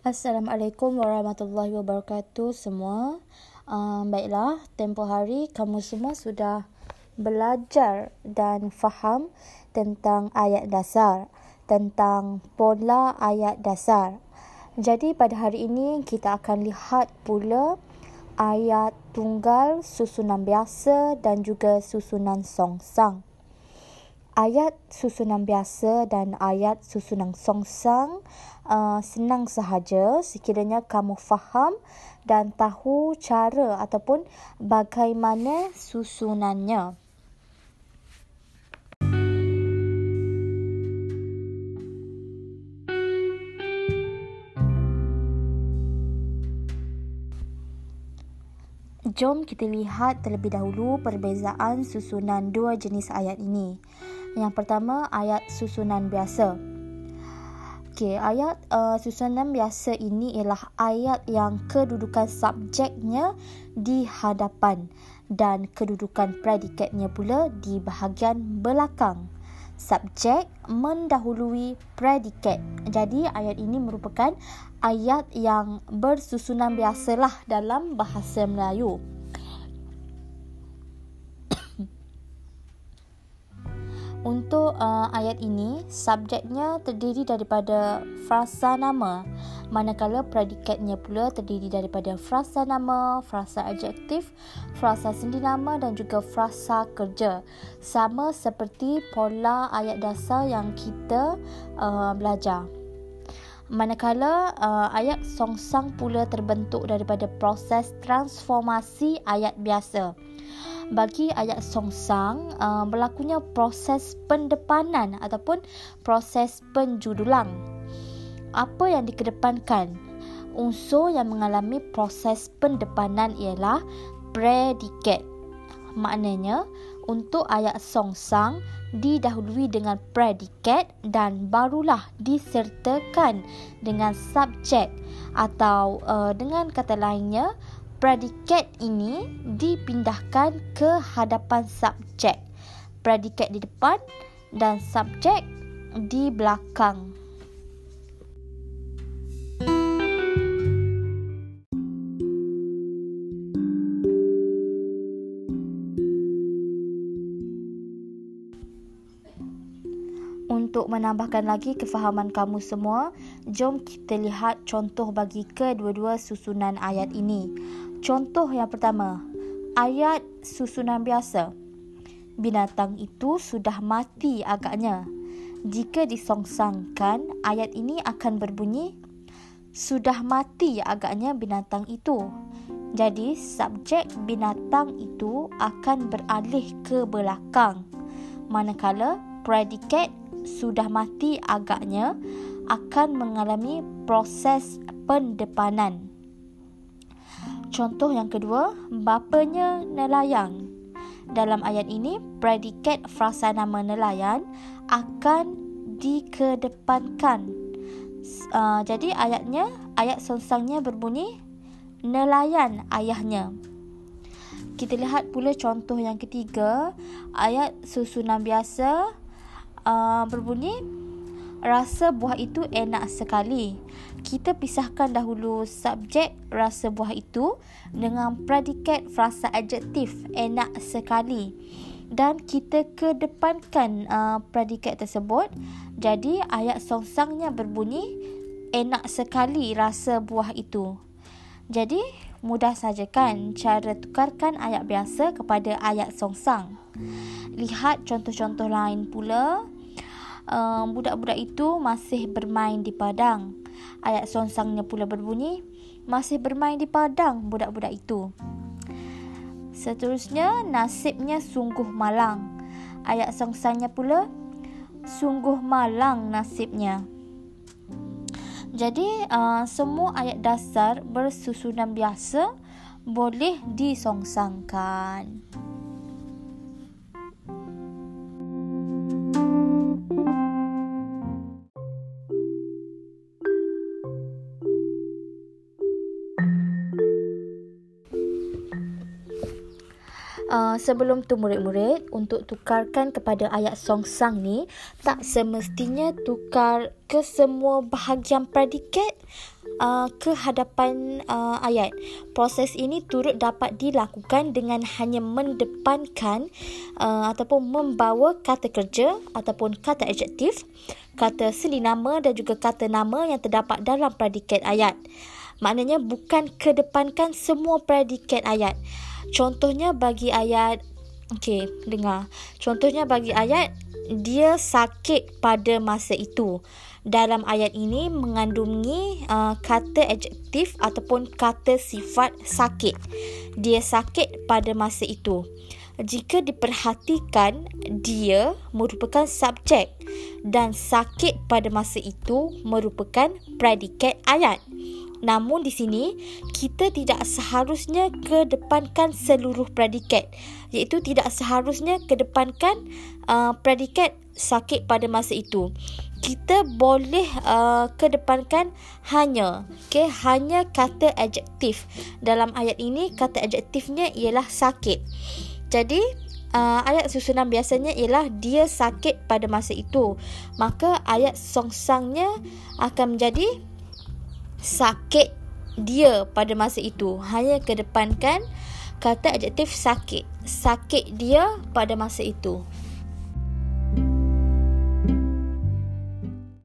Assalamualaikum warahmatullahi wabarakatuh semua. Um, baiklah, tempoh hari kamu semua sudah belajar dan faham tentang ayat dasar, tentang pola ayat dasar. Jadi pada hari ini kita akan lihat pula ayat tunggal, susunan biasa dan juga susunan songsang ayat susunan biasa dan ayat susunan songsang uh, senang sahaja sekiranya kamu faham dan tahu cara ataupun bagaimana susunannya. Jom kita lihat terlebih dahulu perbezaan susunan dua jenis ayat ini. Yang pertama ayat susunan biasa. Okey, ayat uh, susunan biasa ini ialah ayat yang kedudukan subjeknya di hadapan dan kedudukan predikatnya pula di bahagian belakang. Subjek mendahului predikat. Jadi ayat ini merupakan ayat yang bersusunan biasalah dalam bahasa Melayu. Untuk uh, ayat ini, subjeknya terdiri daripada frasa nama, manakala predikatnya pula terdiri daripada frasa nama, frasa adjektif, frasa sendi nama dan juga frasa kerja. Sama seperti pola ayat dasar yang kita uh, belajar. Manakala uh, ayat songsang pula terbentuk daripada proses transformasi ayat biasa bagi ayat songsang uh, berlakunya proses pendepanan ataupun proses penjudulan. Apa yang dikedepankan? Unsur yang mengalami proses pendepanan ialah predikat. Maknanya, untuk ayat songsang didahului dengan predikat dan barulah disertakan dengan subjek atau uh, dengan kata lainnya predikat ini dipindahkan ke hadapan subjek. Predikat di depan dan subjek di belakang. Untuk menambahkan lagi kefahaman kamu semua, jom kita lihat contoh bagi kedua-dua susunan ayat ini. Contoh yang pertama, ayat susunan biasa. Binatang itu sudah mati agaknya. Jika disongsangkan, ayat ini akan berbunyi sudah mati agaknya binatang itu. Jadi, subjek binatang itu akan beralih ke belakang. Manakala predikat sudah mati agaknya akan mengalami proses pendepanan. Contoh yang kedua, bapanya nelayan. Dalam ayat ini, predikat frasa nama nelayan akan dikedepankan. Uh, jadi ayatnya, ayat songsangnya berbunyi nelayan ayahnya. Kita lihat pula contoh yang ketiga, ayat susunan biasa uh, berbunyi rasa buah itu enak sekali. Kita pisahkan dahulu subjek rasa buah itu dengan predikat frasa adjektif enak sekali. Dan kita kedepankan uh, predikat tersebut. Jadi ayat songsangnya berbunyi enak sekali rasa buah itu. Jadi mudah saja kan cara tukarkan ayat biasa kepada ayat songsang. Lihat contoh-contoh lain pula um, budak-budak itu masih bermain di padang. Ayat songsangnya pula berbunyi, masih bermain di padang budak-budak itu. Seterusnya, nasibnya sungguh malang. Ayat songsangnya pula, sungguh malang nasibnya. Jadi, uh, semua ayat dasar bersusunan biasa boleh disongsangkan. Uh, sebelum tu murid-murid untuk tukarkan kepada ayat songsang ni tak semestinya tukar ke semua bahagian predikat uh, ke hadapan uh, ayat. Proses ini turut dapat dilakukan dengan hanya mendepankan uh, ataupun membawa kata kerja ataupun kata adjektif, kata seli nama dan juga kata nama yang terdapat dalam predikat ayat. Maknanya bukan kedepankan semua predikat ayat. Contohnya bagi ayat Okey, dengar. Contohnya bagi ayat dia sakit pada masa itu. Dalam ayat ini mengandungi uh, kata adjektif ataupun kata sifat sakit. Dia sakit pada masa itu. Jika diperhatikan, dia merupakan subjek dan sakit pada masa itu merupakan predikat ayat. Namun di sini kita tidak seharusnya kedepankan seluruh predikat iaitu tidak seharusnya kedepankan uh, predikat sakit pada masa itu. Kita boleh uh, kedepankan hanya okay, hanya kata adjektif. Dalam ayat ini kata adjektifnya ialah sakit. Jadi uh, ayat susunan biasanya ialah dia sakit pada masa itu. Maka ayat songsangnya akan menjadi sakit dia pada masa itu. Hanya kedepankan kata adjektif sakit. Sakit dia pada masa itu